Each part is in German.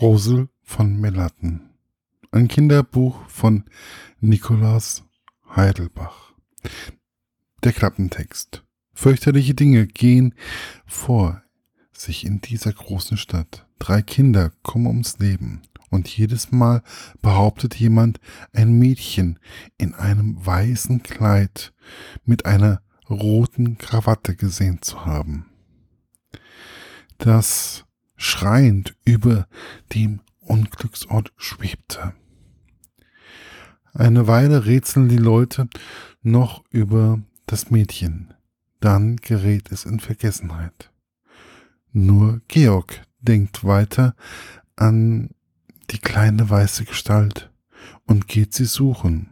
Rosel von Melatten. Ein Kinderbuch von Nikolaus Heidelbach. Der Klappentext. Fürchterliche Dinge gehen vor sich in dieser großen Stadt. Drei Kinder kommen ums Leben. Und jedes Mal behauptet jemand, ein Mädchen in einem weißen Kleid mit einer roten Krawatte gesehen zu haben. Das schreiend über dem Unglücksort schwebte. Eine Weile rätseln die Leute noch über das Mädchen, dann gerät es in Vergessenheit. Nur Georg denkt weiter an die kleine weiße Gestalt und geht sie suchen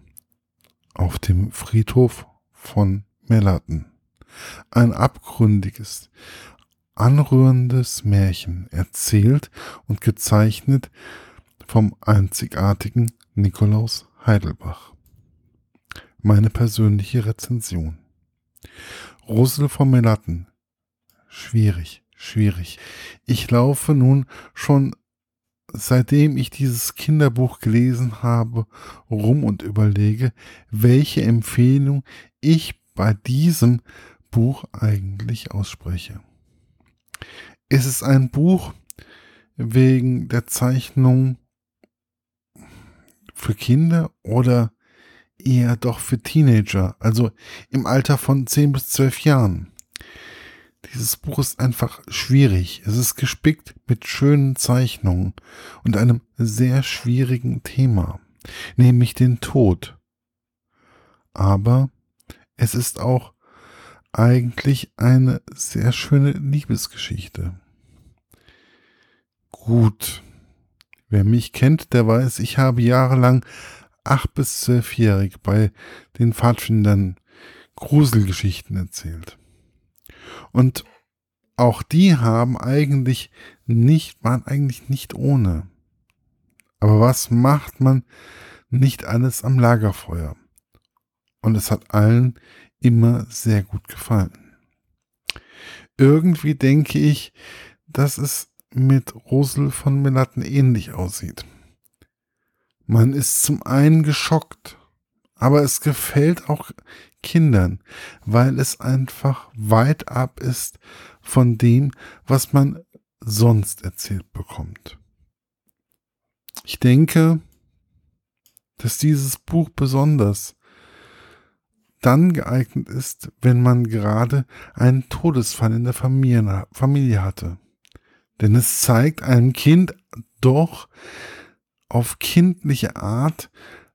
auf dem Friedhof von Melaten. Ein abgründiges, anrührendes Märchen, erzählt und gezeichnet vom einzigartigen Nikolaus Heidelbach. Meine persönliche Rezension. Rosel von Melatten. Schwierig, schwierig. Ich laufe nun schon seitdem ich dieses Kinderbuch gelesen habe, rum und überlege, welche Empfehlung ich bei diesem Buch eigentlich ausspreche. Ist es ein Buch wegen der Zeichnung für Kinder oder eher doch für Teenager, also im Alter von 10 bis 12 Jahren? Dieses Buch ist einfach schwierig. Es ist gespickt mit schönen Zeichnungen und einem sehr schwierigen Thema, nämlich den Tod. Aber es ist auch eigentlich eine sehr schöne Liebesgeschichte. Gut. Wer mich kennt, der weiß, ich habe jahrelang acht bis zwölfjährig bei den Pfadfindern Gruselgeschichten erzählt. Und auch die haben eigentlich nicht, waren eigentlich nicht ohne. Aber was macht man nicht alles am Lagerfeuer? Und es hat allen immer sehr gut gefallen. Irgendwie denke ich, dass es mit Rosel von Melatten ähnlich aussieht. Man ist zum einen geschockt, aber es gefällt auch Kindern, weil es einfach weit ab ist von dem, was man sonst erzählt bekommt. Ich denke, dass dieses Buch besonders dann geeignet ist, wenn man gerade einen Todesfall in der Familie, Familie hatte. Denn es zeigt einem Kind doch auf kindliche Art,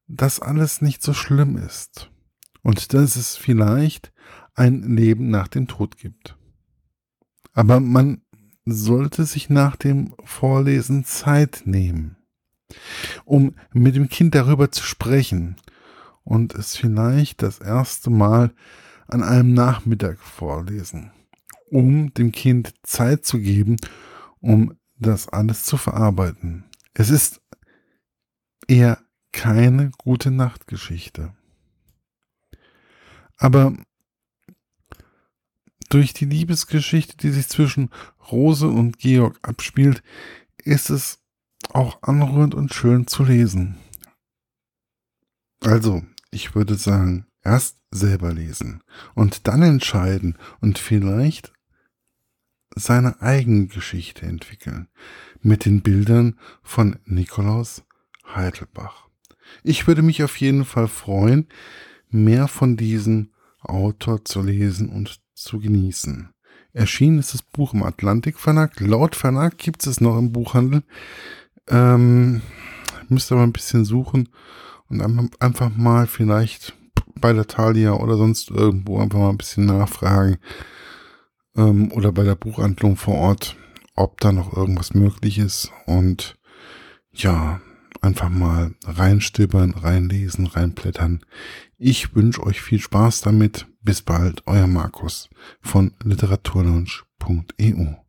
dass alles nicht so schlimm ist und dass es vielleicht ein Leben nach dem Tod gibt. Aber man sollte sich nach dem Vorlesen Zeit nehmen, um mit dem Kind darüber zu sprechen und es vielleicht das erste Mal an einem Nachmittag vorlesen, um dem Kind Zeit zu geben, um das alles zu verarbeiten. Es ist eher keine gute Nachtgeschichte. Aber durch die Liebesgeschichte, die sich zwischen Rose und Georg abspielt, ist es auch anrührend und schön zu lesen. Also, ich würde sagen, erst selber lesen und dann entscheiden und vielleicht seine eigene Geschichte entwickeln mit den Bildern von Nikolaus Heidelbach. Ich würde mich auf jeden Fall freuen, mehr von diesem Autor zu lesen und zu genießen. Erschienen ist das Buch im Atlantik Verlag. Laut Verlag gibt es noch im Buchhandel. Ähm, müsste aber ein bisschen suchen und einfach mal vielleicht bei der Thalia oder sonst irgendwo einfach mal ein bisschen nachfragen. Ähm, oder bei der Buchhandlung vor Ort, ob da noch irgendwas möglich ist. Und ja, einfach mal reinstöbern, reinlesen, reinblättern. Ich wünsche euch viel Spaß damit. Bis bald, euer Markus von literaturlaunch.eu.